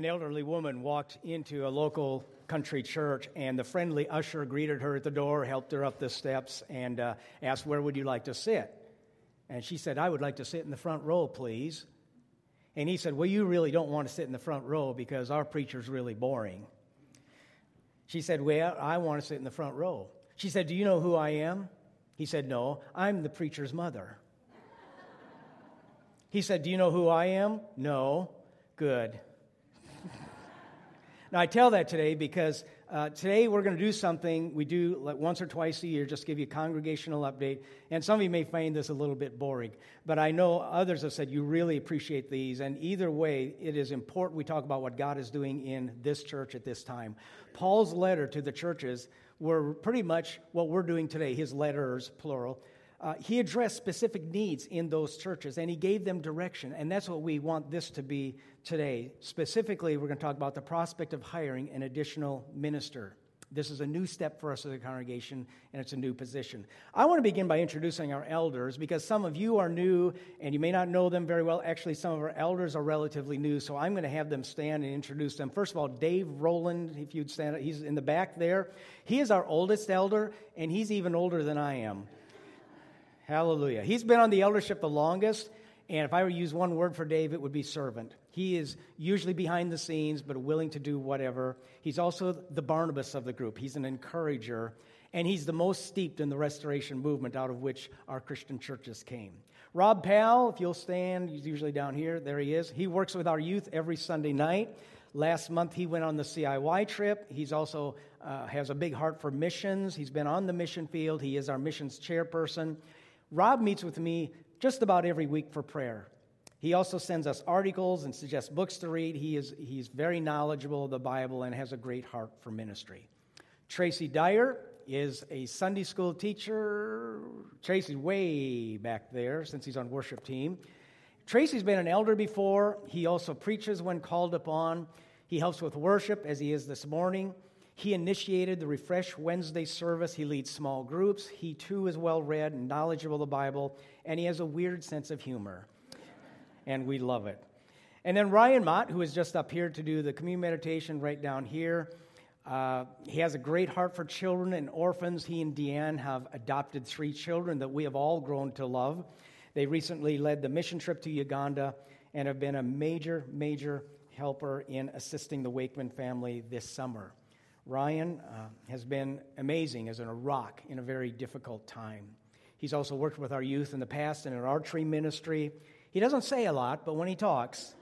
an elderly woman walked into a local country church, and the friendly usher greeted her at the door, helped her up the steps, and uh, asked, Where would you like to sit? And she said, I would like to sit in the front row, please. And he said, Well, you really don't want to sit in the front row because our preacher's really boring. She said, Well, I want to sit in the front row. She said, Do you know who I am? He said, No, I'm the preacher's mother. He said, Do you know who I am? No. Good. Now, I tell that today because uh, today we're going to do something we do like once or twice a year, just give you a congregational update. And some of you may find this a little bit boring, but I know others have said you really appreciate these. And either way, it is important we talk about what God is doing in this church at this time. Paul's letter to the churches were pretty much what we're doing today, his letters, plural. Uh, he addressed specific needs in those churches and he gave them direction. And that's what we want this to be today. Specifically, we're going to talk about the prospect of hiring an additional minister. This is a new step for us as a congregation, and it's a new position. I want to begin by introducing our elders because some of you are new and you may not know them very well. Actually, some of our elders are relatively new, so I'm going to have them stand and introduce them. First of all, Dave Rowland, if you'd stand, he's in the back there. He is our oldest elder, and he's even older than I am. Hallelujah. He's been on the eldership the longest, and if I were to use one word for Dave, it would be servant. He is usually behind the scenes, but willing to do whatever. He's also the Barnabas of the group. He's an encourager, and he's the most steeped in the restoration movement out of which our Christian churches came. Rob Powell, if you'll stand, he's usually down here. There he is. He works with our youth every Sunday night. Last month, he went on the CIY trip. He's also uh, has a big heart for missions. He's been on the mission field. He is our missions chairperson. Rob meets with me just about every week for prayer. He also sends us articles and suggests books to read. He is, he's very knowledgeable of the Bible and has a great heart for ministry. Tracy Dyer is a Sunday school teacher. Tracy's way back there since he's on worship team. Tracy's been an elder before. He also preaches when called upon. He helps with worship as he is this morning. He initiated the Refresh Wednesday service. He leads small groups. He too is well read and knowledgeable of the Bible, and he has a weird sense of humor and we love it. And then Ryan Mott, who is just up here to do the communion meditation right down here. Uh, he has a great heart for children and orphans. He and Deanne have adopted three children that we have all grown to love. They recently led the mission trip to Uganda and have been a major, major helper in assisting the Wakeman family this summer. Ryan uh, has been amazing as a rock in a very difficult time. He's also worked with our youth in the past in an archery ministry. He doesn't say a lot, but when he talks,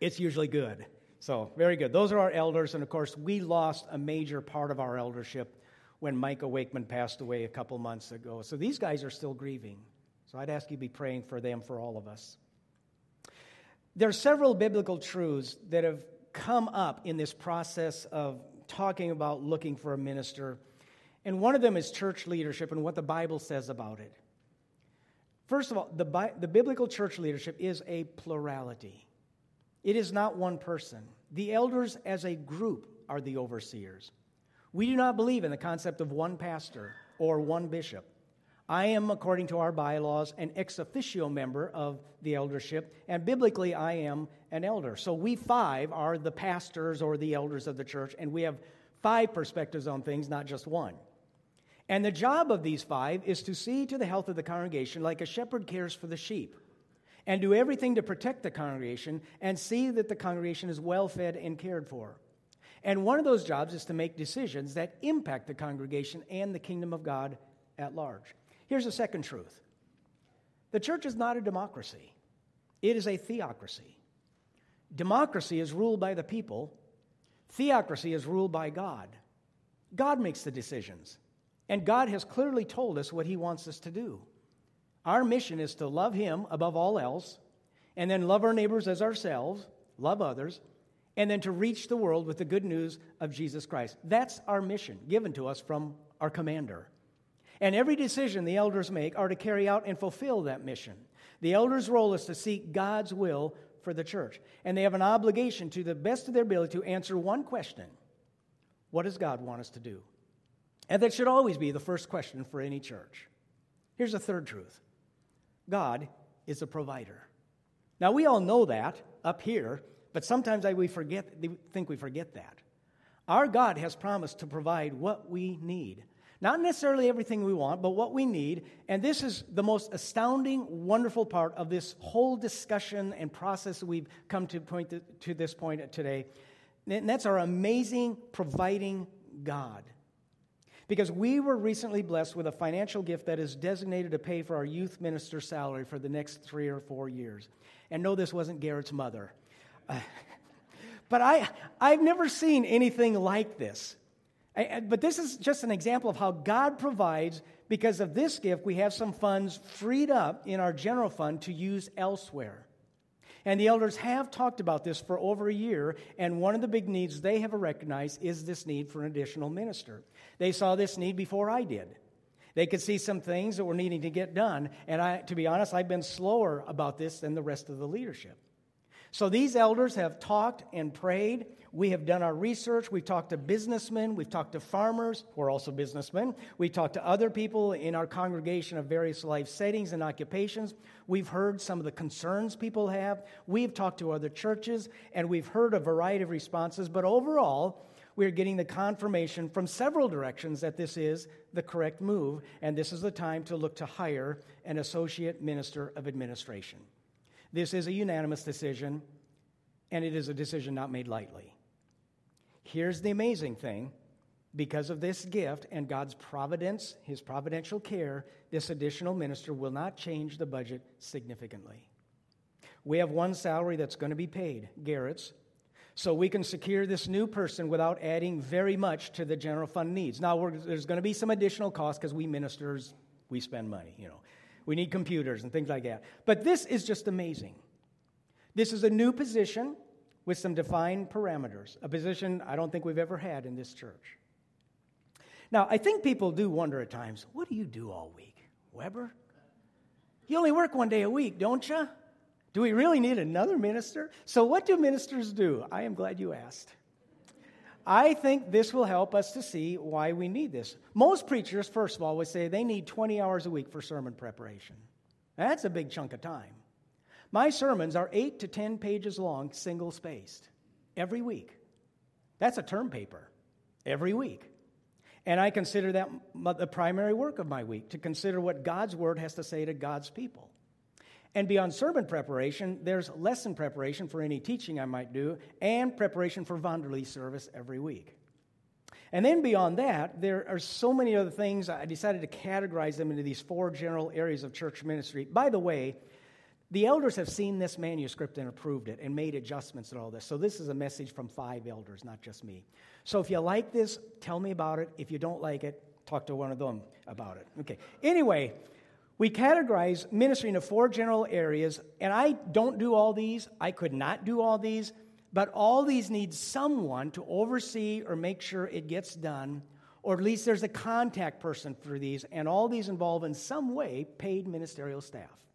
it's usually good. So, very good. Those are our elders. And of course, we lost a major part of our eldership when Micah Wakeman passed away a couple months ago. So, these guys are still grieving. So, I'd ask you to be praying for them, for all of us. There are several biblical truths that have come up in this process of talking about looking for a minister. And one of them is church leadership and what the Bible says about it. First of all, the, the biblical church leadership is a plurality, it is not one person. The elders as a group are the overseers. We do not believe in the concept of one pastor or one bishop. I am, according to our bylaws, an ex officio member of the eldership, and biblically, I am an elder. So we five are the pastors or the elders of the church, and we have five perspectives on things, not just one. And the job of these five is to see to the health of the congregation like a shepherd cares for the sheep, and do everything to protect the congregation and see that the congregation is well fed and cared for. And one of those jobs is to make decisions that impact the congregation and the kingdom of God at large. Here's the second truth the church is not a democracy, it is a theocracy. Democracy is ruled by the people, theocracy is ruled by God. God makes the decisions. And God has clearly told us what He wants us to do. Our mission is to love Him above all else, and then love our neighbors as ourselves, love others, and then to reach the world with the good news of Jesus Christ. That's our mission given to us from our commander. And every decision the elders make are to carry out and fulfill that mission. The elders' role is to seek God's will for the church. And they have an obligation to the best of their ability to answer one question What does God want us to do? And that should always be the first question for any church. Here's a third truth God is a provider. Now, we all know that up here, But sometimes we forget, think we forget that. Our God has promised to provide what we need. Not necessarily everything we want, but what we need. And this is the most astounding, wonderful part of this whole discussion and process we've come to, point to, to this point today. And that's our amazing providing God. Because we were recently blessed with a financial gift that is designated to pay for our youth minister salary for the next three or four years. And no, this wasn't Garrett's mother. Uh, but I, I've never seen anything like this. But this is just an example of how God provides. Because of this gift, we have some funds freed up in our general fund to use elsewhere. And the elders have talked about this for over a year, and one of the big needs they have recognized is this need for an additional minister. They saw this need before I did. They could see some things that were needing to get done, and I, to be honest, I've been slower about this than the rest of the leadership. So these elders have talked and prayed. We have done our research. We've talked to businessmen. We've talked to farmers who are also businessmen. We've talked to other people in our congregation of various life settings and occupations. We've heard some of the concerns people have. We've talked to other churches, and we've heard a variety of responses. But overall, we're getting the confirmation from several directions that this is the correct move, and this is the time to look to hire an associate minister of administration. This is a unanimous decision, and it is a decision not made lightly. Here's the amazing thing because of this gift and God's providence, his providential care, this additional minister will not change the budget significantly. We have one salary that's going to be paid, Garrett's, so we can secure this new person without adding very much to the general fund needs. Now, there's going to be some additional costs because we ministers, we spend money, you know. We need computers and things like that. But this is just amazing. This is a new position with some defined parameters, a position I don't think we've ever had in this church. Now, I think people do wonder at times what do you do all week? Weber? You only work one day a week, don't you? Do we really need another minister? So, what do ministers do? I am glad you asked. I think this will help us to see why we need this. Most preachers, first of all, would say they need 20 hours a week for sermon preparation. That's a big chunk of time. My sermons are 8 to 10 pages long, single spaced, every week. That's a term paper, every week. And I consider that the primary work of my week, to consider what God's word has to say to God's people. And beyond sermon preparation, there's lesson preparation for any teaching I might do and preparation for Wanderly service every week. And then beyond that, there are so many other things. I decided to categorize them into these four general areas of church ministry. By the way, the elders have seen this manuscript and approved it and made adjustments and all this. So this is a message from five elders, not just me. So if you like this, tell me about it. If you don't like it, talk to one of them about it. Okay. Anyway, we categorize ministry into four general areas, and I don't do all these. I could not do all these, but all these need someone to oversee or make sure it gets done, or at least there's a contact person for these, and all these involve in some way paid ministerial staff.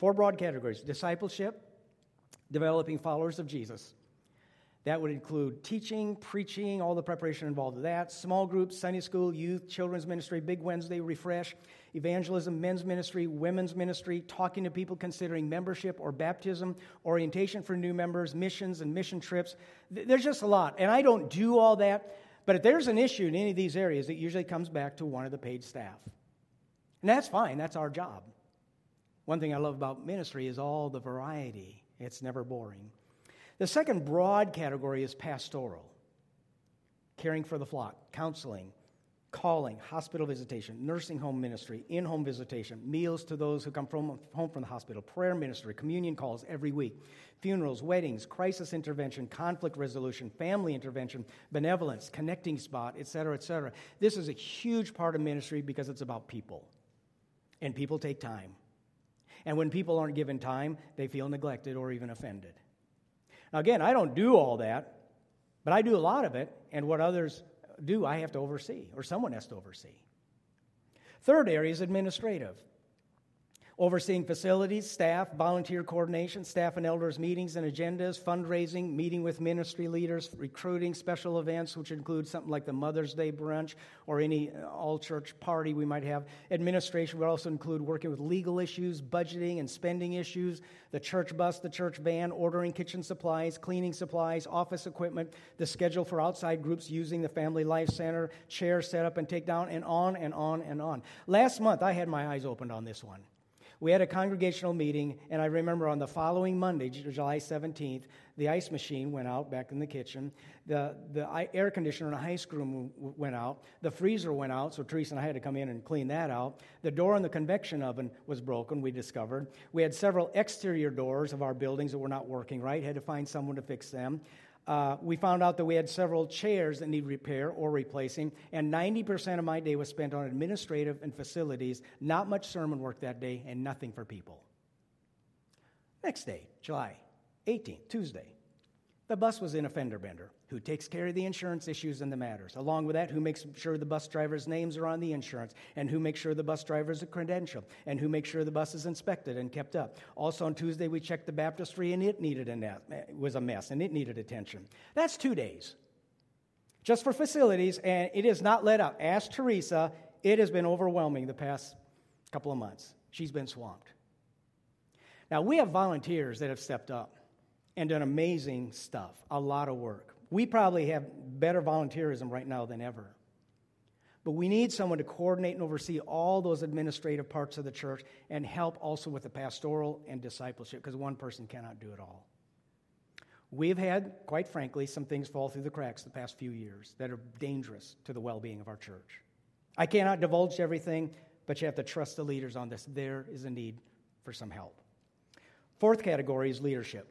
Four broad categories discipleship, developing followers of Jesus, that would include teaching, preaching, all the preparation involved with that, small groups, Sunday school, youth, children's ministry, Big Wednesday, refresh, evangelism, men's ministry, women's ministry, talking to people considering membership or baptism, orientation for new members, missions and mission trips. There's just a lot. And I don't do all that, but if there's an issue in any of these areas, it usually comes back to one of the paid staff. And that's fine, that's our job. One thing I love about ministry is all the variety, it's never boring. The second broad category is pastoral caring for the flock, counseling, calling, hospital visitation, nursing home ministry, in home visitation, meals to those who come from home from the hospital, prayer ministry, communion calls every week, funerals, weddings, crisis intervention, conflict resolution, family intervention, benevolence, connecting spot, etc., etc. This is a huge part of ministry because it's about people. And people take time. And when people aren't given time, they feel neglected or even offended. Now, again, I don't do all that, but I do a lot of it, and what others do, I have to oversee, or someone has to oversee. Third area is administrative. Overseeing facilities, staff, volunteer coordination, staff and elders meetings and agendas, fundraising, meeting with ministry leaders, recruiting, special events, which include something like the Mother's Day brunch or any uh, all church party we might have. Administration would also include working with legal issues, budgeting and spending issues, the church bus, the church van, ordering kitchen supplies, cleaning supplies, office equipment, the schedule for outside groups using the Family Life Center, chair setup and take down, and on and on and on. Last month, I had my eyes opened on this one. We had a congregational meeting, and I remember on the following Monday, July 17th, the ice machine went out back in the kitchen. The, the air conditioner in the high school room went out. The freezer went out, so Teresa and I had to come in and clean that out. The door in the convection oven was broken, we discovered. We had several exterior doors of our buildings that were not working right, had to find someone to fix them. Uh, we found out that we had several chairs that need repair or replacing, and 90% of my day was spent on administrative and facilities, not much sermon work that day, and nothing for people. Next day, July 18th, Tuesday, the bus was in a fender bender who takes care of the insurance issues and the matters. Along with that, who makes sure the bus driver's names are on the insurance, and who makes sure the bus driver's a credential, and who makes sure the bus is inspected and kept up. Also on Tuesday, we checked the baptistry, and it needed a it was a mess, and it needed attention. That's two days. Just for facilities, and it has not let up. Ask Teresa, it has been overwhelming the past couple of months. She's been swamped. Now, we have volunteers that have stepped up and done amazing stuff, a lot of work. We probably have better volunteerism right now than ever. But we need someone to coordinate and oversee all those administrative parts of the church and help also with the pastoral and discipleship because one person cannot do it all. We've had, quite frankly, some things fall through the cracks the past few years that are dangerous to the well being of our church. I cannot divulge everything, but you have to trust the leaders on this. There is a need for some help. Fourth category is leadership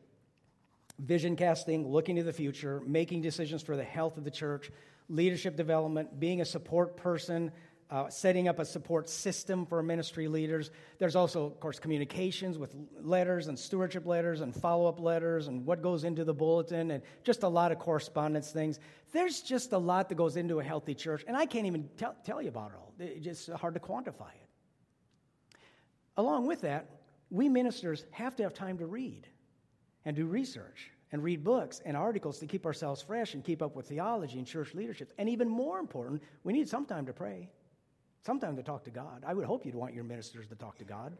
vision casting, looking to the future, making decisions for the health of the church, leadership development, being a support person, uh, setting up a support system for ministry leaders. There's also, of course, communications with letters and stewardship letters and follow up letters and what goes into the bulletin and just a lot of correspondence things. There's just a lot that goes into a healthy church, and I can't even tell, tell you about it all. It's just hard to quantify it. Along with that, we ministers have to have time to read and do research and read books and articles to keep ourselves fresh and keep up with theology and church leadership. And even more important, we need some time to pray, some time to talk to God. I would hope you'd want your ministers to talk to God.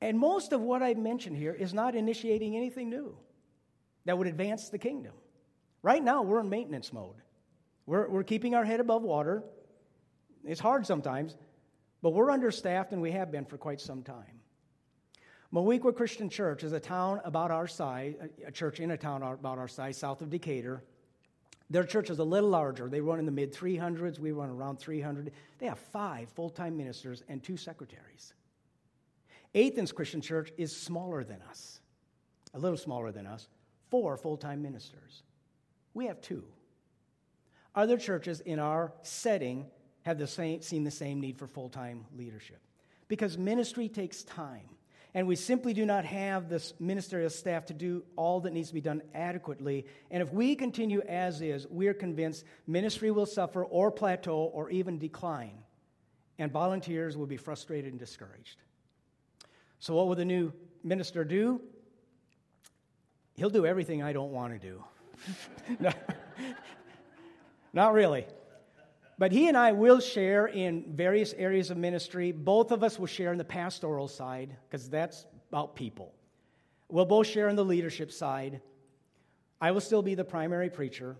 And most of what I've mentioned here is not initiating anything new that would advance the kingdom. Right now, we're in maintenance mode. We're, we're keeping our head above water. It's hard sometimes, but we're understaffed and we have been for quite some time. Moweaqua Christian Church is a town about our size, a church in a town about our size, south of Decatur. Their church is a little larger. They run in the mid 300s. We run around 300. They have five full time ministers and two secretaries. Athens Christian Church is smaller than us, a little smaller than us, four full time ministers. We have two. Other churches in our setting have the same, seen the same need for full time leadership because ministry takes time and we simply do not have this ministerial staff to do all that needs to be done adequately. And if we continue as is, we are convinced ministry will suffer or plateau or even decline, and volunteers will be frustrated and discouraged. So, what will the new minister do? He'll do everything I don't want to do. no, not really. But he and I will share in various areas of ministry. Both of us will share in the pastoral side, because that's about people. We'll both share in the leadership side. I will still be the primary preacher.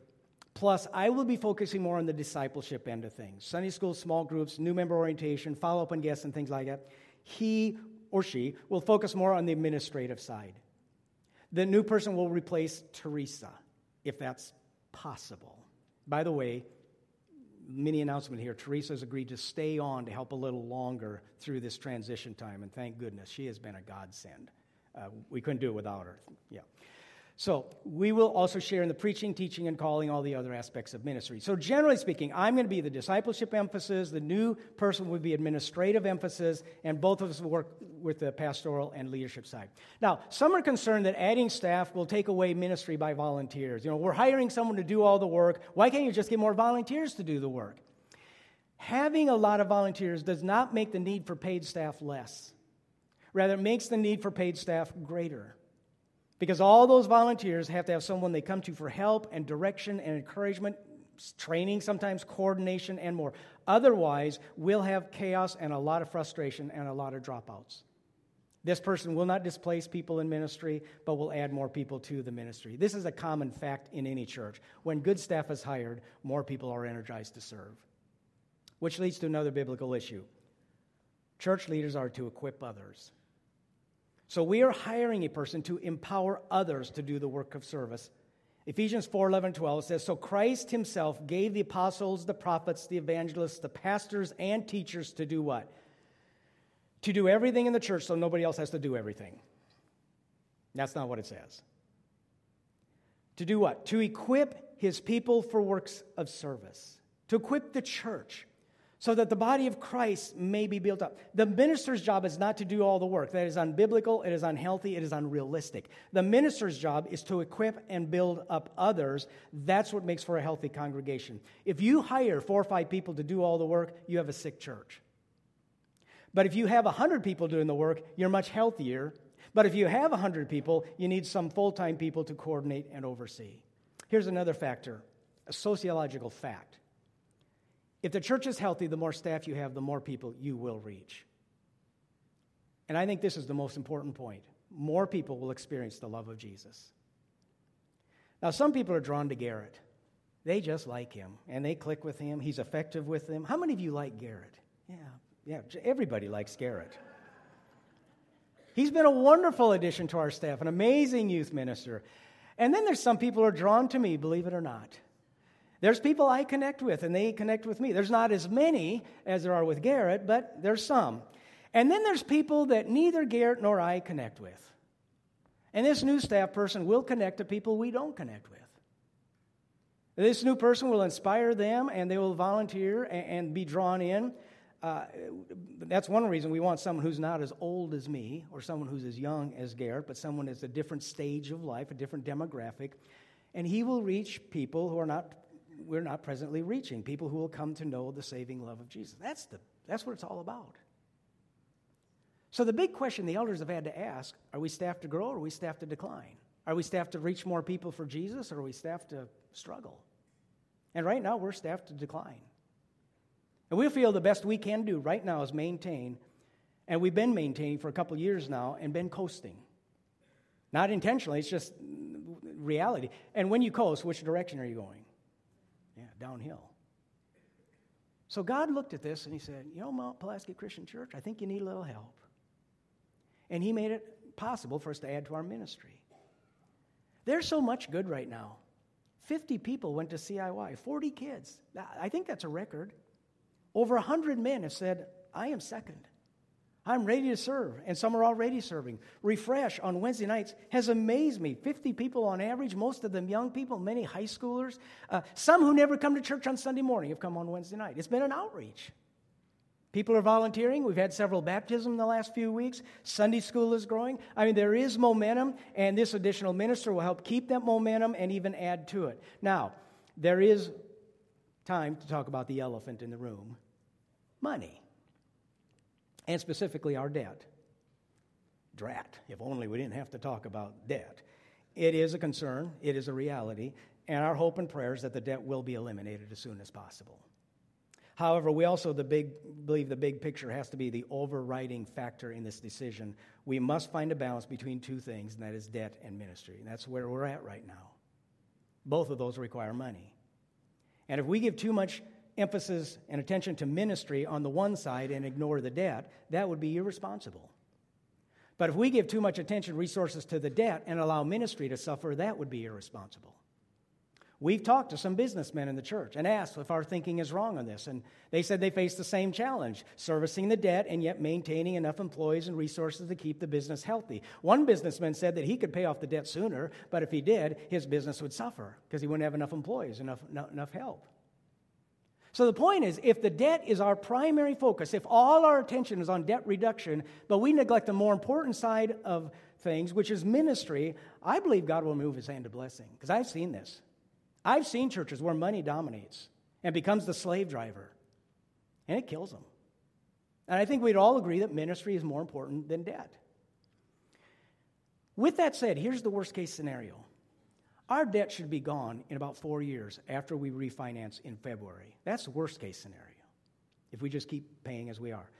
Plus, I will be focusing more on the discipleship end of things Sunday school, small groups, new member orientation, follow up on guests, and things like that. He or she will focus more on the administrative side. The new person will replace Teresa, if that's possible. By the way, mini announcement here. Teresa's agreed to stay on to help a little longer through this transition time, and thank goodness she has been a godsend. Uh, we couldn't do it without her. Yeah. So, we will also share in the preaching, teaching, and calling, all the other aspects of ministry. So, generally speaking, I'm going to be the discipleship emphasis, the new person would be administrative emphasis, and both of us will work with the pastoral and leadership side. Now, some are concerned that adding staff will take away ministry by volunteers. You know, we're hiring someone to do all the work. Why can't you just get more volunteers to do the work? Having a lot of volunteers does not make the need for paid staff less. Rather, it makes the need for paid staff greater. Because all those volunteers have to have someone they come to for help and direction and encouragement, training, sometimes coordination, and more. Otherwise, we'll have chaos and a lot of frustration and a lot of dropouts. This person will not displace people in ministry, but will add more people to the ministry. This is a common fact in any church. When good staff is hired, more people are energized to serve. Which leads to another biblical issue church leaders are to equip others. So we are hiring a person to empower others to do the work of service. Ephesians 4 11, 12 says, So Christ himself gave the apostles, the prophets, the evangelists, the pastors, and teachers to do what? To do everything in the church so nobody else has to do everything. That's not what it says. To do what? To equip his people for works of service, to equip the church so that the body of Christ may be built up. The minister's job is not to do all the work. That is unbiblical, it is unhealthy, it is unrealistic. The minister's job is to equip and build up others. That's what makes for a healthy congregation. If you hire four or five people to do all the work, you have a sick church. But if you have 100 people doing the work, you're much healthier. But if you have 100 people, you need some full time people to coordinate and oversee. Here's another factor a sociological fact. If the church is healthy, the more staff you have, the more people you will reach. And I think this is the most important point. More people will experience the love of Jesus. Now, some people are drawn to Garrett. They just like him and they click with him. He's effective with them. How many of you like Garrett? Yeah, yeah, everybody likes Garrett. He's been a wonderful addition to our staff, an amazing youth minister. And then there's some people who are drawn to me, believe it or not. There's people I connect with, and they connect with me. There's not as many as there are with Garrett, but there's some. And then there's people that neither Garrett nor I connect with. And this new staff person will connect to people we don't connect with. This new person will inspire them, and they will volunteer and, be drawn in. Uh, that's one reason we want someone who's not as old as me or someone who's as young as Garrett, but someone that's a different stage of life, a different demographic. And he will reach people who are not we're not presently reaching people who will come to know the saving love of Jesus. That's, the, that's what it's all about. So, the big question the elders have had to ask are we staffed to grow or are we staffed to decline? Are we staffed to reach more people for Jesus or are we staffed to struggle? And right now, we're staffed to decline. And we feel the best we can do right now is maintain, and we've been maintaining for a couple years now and been coasting. Not intentionally, it's just reality. And when you coast, which direction are you going? Yeah, downhill. So God looked at this and he said, You know, Mount Pulaski Christian Church, I think you need a little help. And he made it possible for us to add to our ministry. There's so much good right now. 50 people went to CIY, 40 kids. I think that's a record. Over 100 men have said, I am second. I'm ready to serve, and some are already serving. Refresh on Wednesday nights has amazed me. 50 people on average, most of them young people, many high schoolers. Uh, some who never come to church on Sunday morning have come on Wednesday night. It's been an outreach. People are volunteering. We've had several baptisms in the last few weeks. Sunday school is growing. I mean, there is momentum, and this additional minister will help keep that momentum and even add to it. Now, there is time to talk about the elephant in the room money and specifically our debt. Drat, if only we didn't have to talk about debt. It is a concern, it is a reality, and our hope and prayer is that the debt will be eliminated as soon as possible. However, we also the big, believe the big picture has to be the overriding factor in this decision. We must find a balance between two things, and that is debt and ministry. And that's where we're at right now. Both of those require money. And if we give too much emphasis and attention to ministry on the one side and ignore the debt, that would be irresponsible. But if we give too much attention, resources to the debt and allow ministry to suffer, that would be irresponsible. We've talked to some businessmen in the church and asked if our thinking is wrong on this, and they said they face the same challenge servicing the debt and yet maintaining enough employees and resources to keep the business healthy. One businessman said that he could pay off the debt sooner, but if he did, his business would suffer because he wouldn't have enough employees, enough, enough help. So the point is if the debt is our primary focus, if all our attention is on debt reduction, but we neglect the more important side of things, which is ministry, I believe God will move his hand to blessing. Because I've seen this. I've seen churches where money dominates and becomes the slave driver. And it kills them. And I think we'd all agree that ministry is more important than debt. With that said, here's the worst case scenario our debt should be gone in about four years after we refinance in February. That's the worst case scenario if we just keep paying as we are.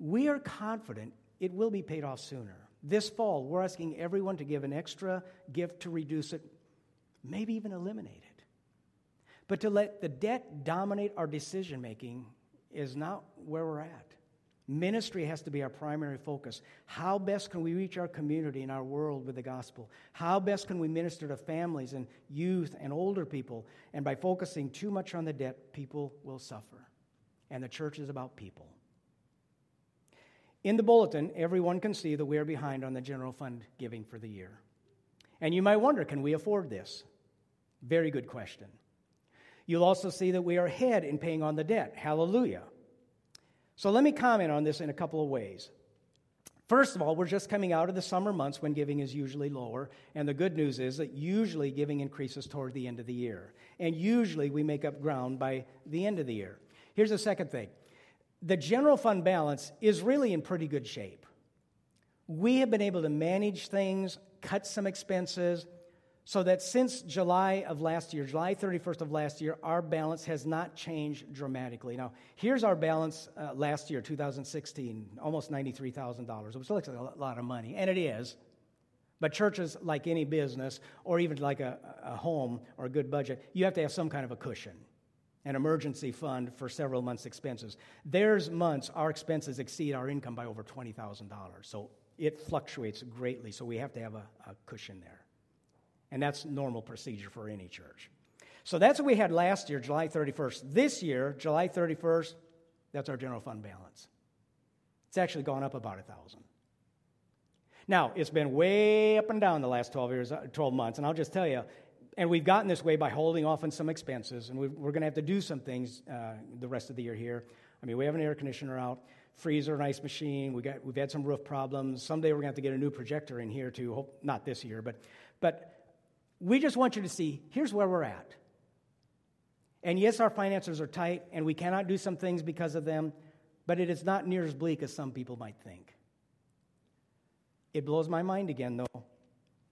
We are confident it will be paid off sooner. This fall, we're asking everyone to give an extra gift to reduce it, maybe even eliminate it. But to let the debt dominate our decision making is not where we're at. Ministry has to be our primary focus. How best can we reach our community and our world with the gospel? How best can we minister to families and youth and older people? And by focusing too much on the debt, people will suffer. And the church is about people. In the bulletin, everyone can see that we are behind on the general fund giving for the year. And you might wonder can we afford this? Very good question. You'll also see that we are ahead in paying on the debt. Hallelujah. So let me comment on this in a couple of ways. First of all, we're just coming out of the summer months when giving is usually lower. And the good news is that usually giving increases toward the end of the year. And usually we make up ground by the end of the year. Here's the second thing the general fund balance is really in pretty good shape. We have been able to manage things, cut some expenses, so that since July of last year, July 31st of last year, our balance has not changed dramatically. Now, here's our balance uh, last year, 2016, almost $93,000, which looks like a lot of money, and it is. But churches, like any business, or even like a, a home or a good budget, you have to have some kind of a cushion, an emergency fund for several months' expenses. There's months our expenses exceed our income by over $20,000. So it fluctuates greatly, so we have to have a, a cushion there. And that's normal procedure for any church. So that's what we had last year, July 31st. This year, July 31st, that's our general fund balance. It's actually gone up about a thousand. Now, it's been way up and down the last 12 years, uh, 12 months, and I'll just tell you, and we've gotten this way by holding off on some expenses, and we are going to have to do some things uh, the rest of the year here. I mean, we have an air conditioner out, freezer, an ice machine. We got, we've had some roof problems. Someday we're going to have to get a new projector in here too. Hope, not this year, but, but we just want you to see here's where we're at. And yes, our finances are tight, and we cannot do some things because of them, but it is not near as bleak as some people might think. It blows my mind again, though.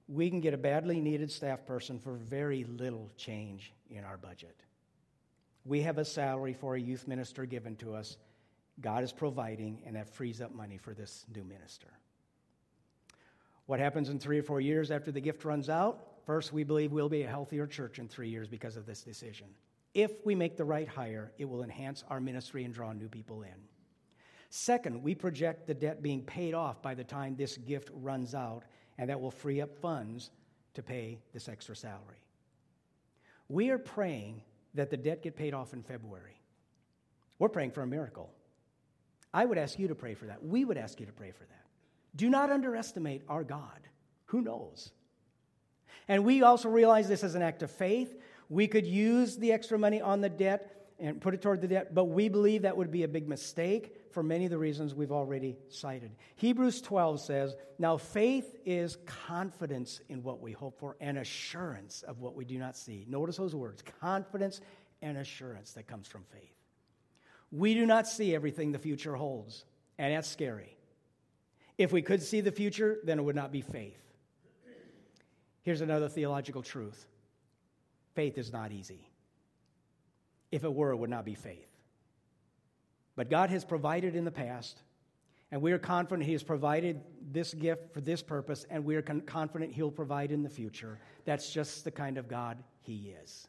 We can get a badly needed staff person for very little change in our budget. We have a salary for a youth minister given to us. God is providing, and that frees up money for this new minister. What happens in three or four years after the gift runs out? First, we believe we'll be a healthier church in three years because of this decision. If we make the right hire, it will enhance our ministry and draw new people in. Second, we project the debt being paid off by the time this gift runs out, and that will free up funds to pay this extra salary. We are praying that the debt get paid off in February. We're praying for a miracle. I would ask you to pray for that. We would ask you to pray for that. Do not underestimate our God. Who knows? And we also realize this as an act of faith. We could use the extra money on the debt and put it toward the debt, but we believe that would be a big mistake for many of the reasons we've already cited. Hebrews 12 says, Now faith is confidence in what we hope for and assurance of what we do not see. Notice those words confidence and assurance that comes from faith. We do not see everything the future holds, and that's scary. If we could see the future, then it would not be faith. Here's another theological truth faith is not easy. If it were, it would not be faith. But God has provided in the past, and we are confident He has provided this gift for this purpose, and we are con- confident He'll provide in the future. That's just the kind of God He is.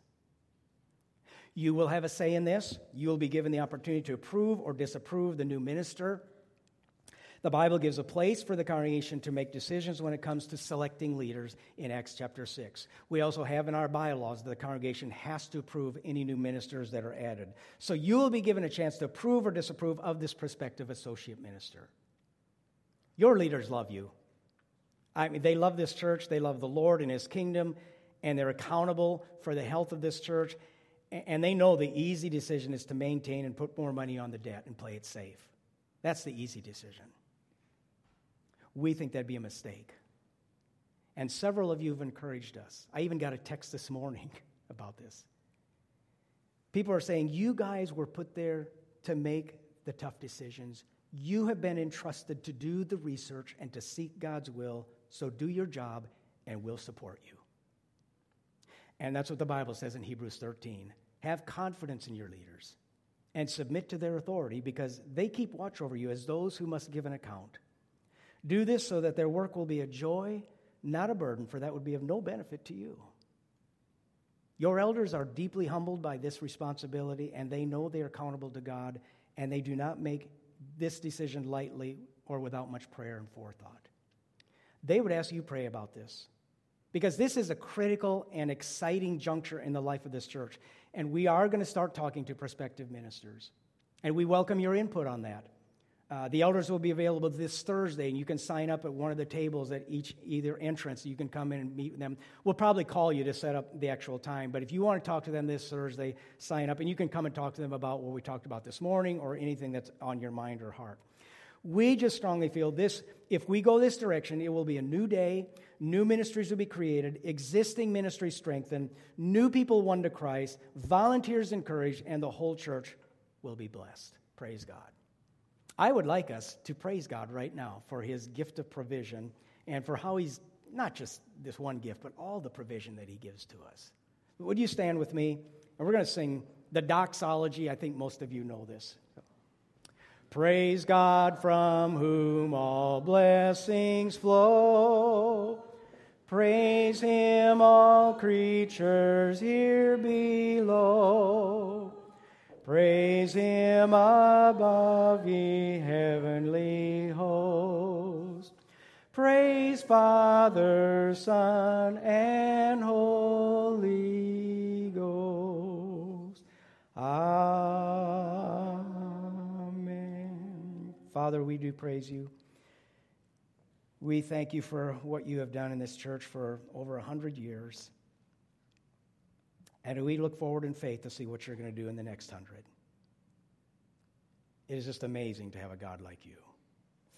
You will have a say in this. You will be given the opportunity to approve or disapprove the new minister the Bible gives a place for the congregation to make decisions when it comes to selecting leaders in Acts chapter 6. We also have in our bylaws that the congregation has to approve any new ministers that are added. So you will be given a chance to approve or disapprove of this prospective associate minister. Your leaders love you. I mean, they love this church, they love the Lord and His kingdom, and they're accountable for the health of this church. And they know the easy decision is to maintain and put more money on the debt and play it safe. That's the easy decision we think that'd be a mistake. And several of you have encouraged us. I even got a text this morning about this. People are saying, You guys were put there to make the tough decisions. You have been entrusted to do the research and to seek God's will, so do your job and we'll support you. And that's what the Bible says in Hebrews 13. Have confidence in your leaders and submit to their authority because they keep watch over you as those who must give an account. Do this so that their work will be a joy, not a burden, for that would be of no benefit to you. Your elders are deeply humbled by this responsibility, and they know they are accountable to God, and they do not make this decision lightly or without much prayer and forethought. They would ask you pray about this because this is a critical and exciting juncture in the life of this church. And we are going to start talking to prospective ministers. And we welcome your input on that. Uh, the elders will be available this Thursday, and you can sign up at one of the tables at each either entrance. You can come in and meet them. We'll probably call you to set up the actual time, but if you want to talk to them this Thursday, sign up, and you can come and talk to them about what we talked about this morning or anything that's on your mind or heart. We just strongly feel this, if we go this direction, it will be a new day, new ministries will be created, existing ministries strengthened, new people won to Christ, volunteers encouraged, and the whole church will be blessed. Praise God. I would like us to praise God right now for his gift of provision and for how he's not just this one gift, but all the provision that he gives to us. Would you stand with me? And we're going to sing the doxology. I think most of you know this. Praise God from whom all blessings flow. Praise him, all creatures here below. Above, ye heavenly host. Praise Father, Son, and Holy Ghost. Amen. Father, we do praise you. We thank you for what you have done in this church for over a hundred years. And we look forward in faith to see what you're going to do in the next hundred. It is just amazing to have a God like you.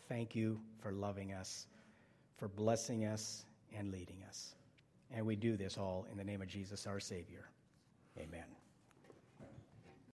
Thank you for loving us, for blessing us, and leading us. And we do this all in the name of Jesus, our Savior.